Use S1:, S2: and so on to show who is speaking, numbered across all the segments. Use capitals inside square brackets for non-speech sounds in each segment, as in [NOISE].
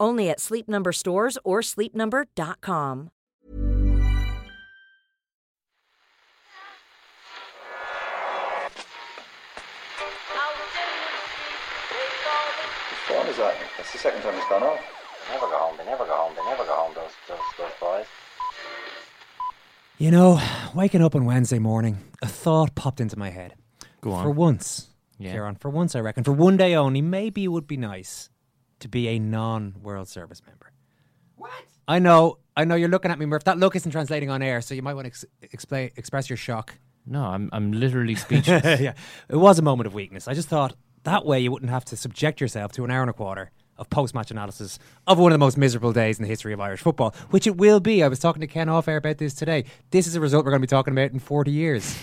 S1: Only at Sleep Number stores or sleepnumber.com.
S2: What one is that? That's the second time it's gone off.
S3: They never go home. They never go home. They never go home. Those those those boys.
S4: You know, waking up on Wednesday morning, a thought popped into my head.
S5: Go on.
S4: For once,
S5: Yeah.
S4: Kieran, for once, I reckon, for one day only, maybe it would be nice to be a non World Service member. What? I know, I know you're looking at me, Murph. That look isn't translating on air, so you might want to ex- explain, express your shock.
S5: No, I'm I'm literally speechless. [LAUGHS]
S4: yeah, it was a moment of weakness. I just thought that way you wouldn't have to subject yourself to an hour and a quarter of post-match analysis of one of the most miserable days in the history of Irish football, which it will be. I was talking to Ken off air about this today. This is a result we're going to be talking about in 40 years.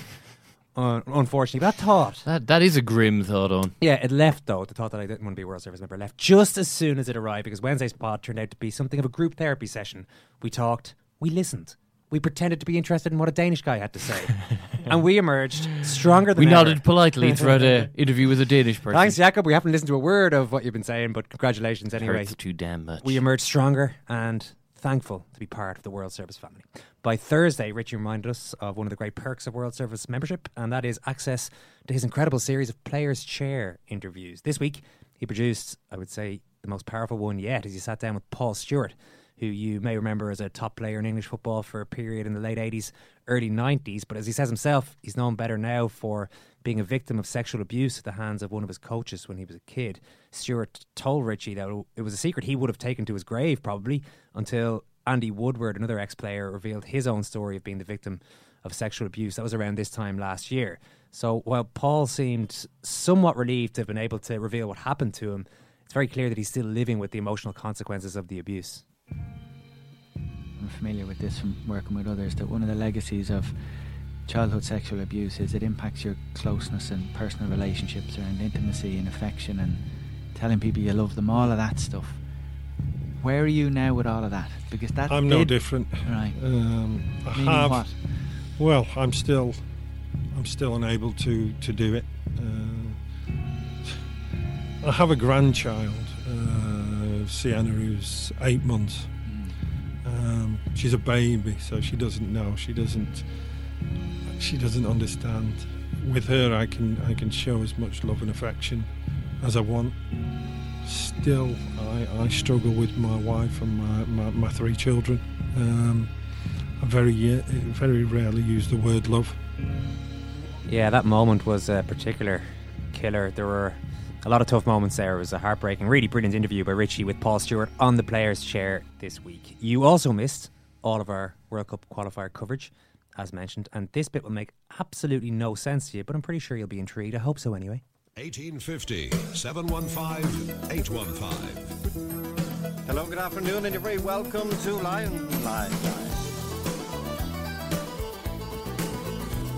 S4: Uh, unfortunately, but that thought,
S5: that that is a grim thought on.
S4: yeah, it left though. The thought that I didn't want to be a World Service member left just as soon as it arrived because Wednesday's pod turned out to be something of a group therapy session. We talked, we listened, we pretended to be interested in what a Danish guy had to say, [LAUGHS] and we emerged stronger than
S5: We
S4: ever.
S5: nodded politely throughout a [LAUGHS] interview with a Danish person.
S4: Thanks, Jacob. We haven't listened to a word of what you've been saying, but congratulations anyway.
S5: Hurts too damn much.
S4: We emerged stronger and thankful to be part of the World Service family. By Thursday, Richie reminded us of one of the great perks of World Service membership, and that is access to his incredible series of Players' Chair interviews. This week, he produced, I would say, the most powerful one yet as he sat down with Paul Stewart, who you may remember as a top player in English football for a period in the late 80s, early 90s. But as he says himself, he's known better now for being a victim of sexual abuse at the hands of one of his coaches when he was a kid. Stewart told Richie that it was a secret he would have taken to his grave, probably, until Andy Woodward, another ex player, revealed his own story of being the victim of sexual abuse. That was around this time last year. So while Paul seemed somewhat relieved to have been able to reveal what happened to him, it's very clear that he's still living with the emotional consequences of the abuse.
S6: I'm familiar with this from working with others that one of the legacies of childhood sexual abuse is it impacts your closeness and personal relationships around intimacy and affection and telling people you love them, all of that stuff. Where are you now with all of that? Because that
S7: I'm no different.
S6: Right.
S7: Um, I
S6: Meaning
S7: have.
S6: what?
S7: Well, I'm still, I'm still unable to to do it. Uh, I have a grandchild, uh, Sienna, who's eight months. Um, she's a baby, so she doesn't know. She doesn't. She doesn't understand. With her, I can I can show as much love and affection as I want. Still, I, I struggle with my wife and my, my, my three children. Um, I very very rarely use the word love.
S4: Yeah, that moment was a particular killer. There were a lot of tough moments there. It was a heartbreaking, really brilliant interview by Richie with Paul Stewart on the players' chair this week. You also missed all of our World Cup qualifier coverage, as mentioned, and this bit will make absolutely no sense to you, but I'm pretty sure you'll be intrigued. I hope so anyway.
S8: 1850 715 815.
S3: Hello, good afternoon, and you're very welcome to Lion Live.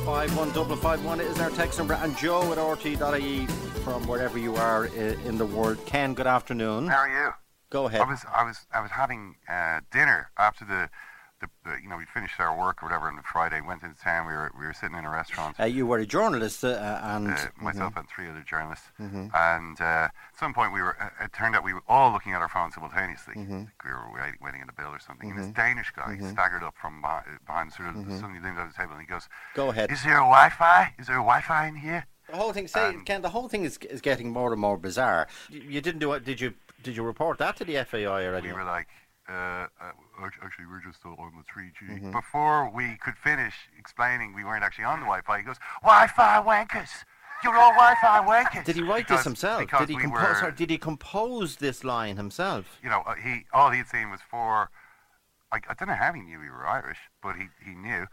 S3: Five one double five one is our text number, and Joe at rte.ie from wherever you are in the world. Ken, good afternoon.
S9: How are you?
S3: Go ahead.
S9: I was I was I was having uh, dinner after the, the, the you know we finished our work or whatever on Friday. Went into town. We were we were sitting in a restaurant.
S3: Uh, you were a journalist, uh, and
S9: uh, myself
S3: Mhm.
S9: and three other journalists.
S3: Mhm.
S9: And uh, at some point, we were. Uh, it turned out we were all looking at our phones simultaneously.
S3: Mhm.
S9: We were waiting, waiting in the bill or something. And this Danish guy
S3: Mhm.
S9: staggered up from behind, behind sort of
S3: Mhm.
S9: suddenly leaned over the table and he goes,
S3: Go ahead.
S9: "Is there a Wi-Fi? Is there a Wi-Fi in here?"
S3: The whole thing, say, Ken. The whole thing is is getting more and more bizarre. You, you didn't do it. Did you? Did you report that to the FAI already?
S9: We were like, uh, uh, actually, we're just still on the 3G.
S10: Mm-hmm.
S9: Before we could finish explaining we weren't actually on the Wi-Fi, he goes, Wi-Fi wankers! You're all Wi-Fi wankers!
S10: Did he write
S9: Because-
S10: this himself? Did he
S9: we
S10: compose?
S9: were-
S10: did he compose this line himself?
S9: you know, uh, he all he'd seen was four. I, I don't know how he knew we were Irish, but he, he knew.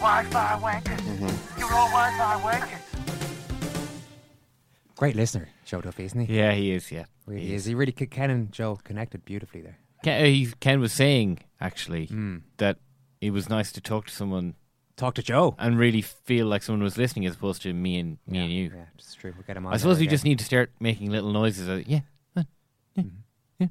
S9: Wi-Fi wankers! You're all Wi-Fi wankers!
S4: Great listener, Joe Duffy, isn't he?
S5: Yeah, he is. Yeah,
S4: Really is. He really Ken and Joe connected beautifully there.
S5: Ken, uh, he, Ken was saying actually
S4: Hmm.
S5: that it was nice to talk to someone,
S4: Talk to Joe.
S5: and really feel like someone was listening as opposed to me and me and you.
S4: Yeah, it's true. We'll get him on.
S5: I suppose
S4: there
S5: we just need to start making little noises. Of, yeah, uh, mm-hmm. yeah.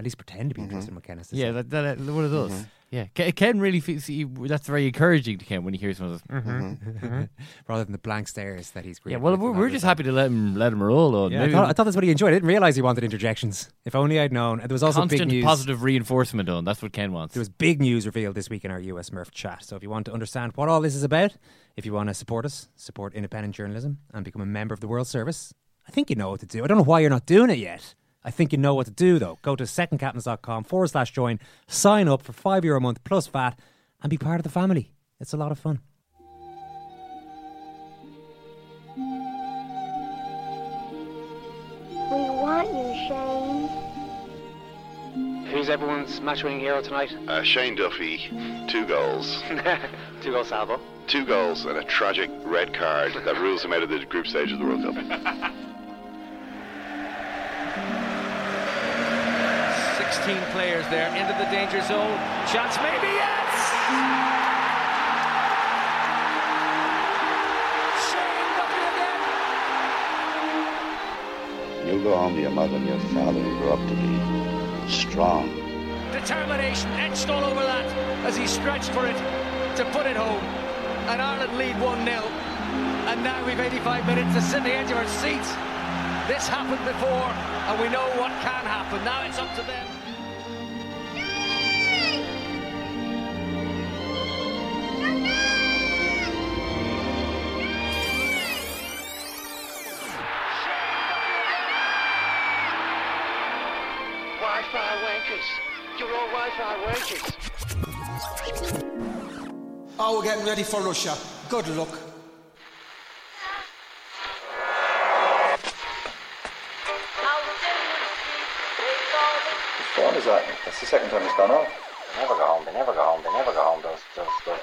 S4: at least pretend to be interested in what Ken
S5: yeah,
S4: say.
S5: that, that, that- what it does. Yeah, Ken, Ken really feels he, that's very encouraging to Ken when he hears someone. Says, mm-hmm. [LAUGHS]
S4: Rather than the blank stares that he's
S5: getting.
S4: Yeah,
S5: well, we're, we're just happy to let him let him roll on.
S4: Yeah, I thought, I thought that's what he enjoyed. I didn't realize he wanted interjections. If only I'd known. There was also big
S5: constant
S4: news.
S5: positive reinforcement on. That's what Ken wants.
S4: There was big news revealed this week in our US Murph chat. So if you want to understand what all this is about, if you want to support us, support independent journalism, and become a member of the World Service, I think you know what to do. I don't know why you're not doing it yet. I think you know what to do though. Go to secondcaptains.com forward slash join, sign up for five euro a month plus VAT, and be part of the family. It's a lot of fun.
S11: We want you, Shane.
S12: Who's everyone's match winning hero tonight?
S13: Uh, Shane Duffy, two goals. [LAUGHS]
S12: Two goal salvo.
S13: Two goals and a tragic red card that rules him out of the group stage of the World Cup. [LAUGHS]
S14: 16 players there into the danger zone. Chance maybe, yes! Shane Duffy again.
S15: You'll go home to your mother and your father and grow up to be strong.
S14: Determination etched all over that as he stretched for it to put it home. And Ireland lead 1 0. And now we've 85 minutes to sit the edge of our seats. This happened before, and we know what can happen. Now it's up to them.
S11: Wi-Fi. You're all Wi-Fi wankers.
S16: Oh, we're getting ready for Russia. Good luck.
S2: Whose phone is that? That's the second time it's gone off.
S17: They never go home. They never go home. They never go home. Those those those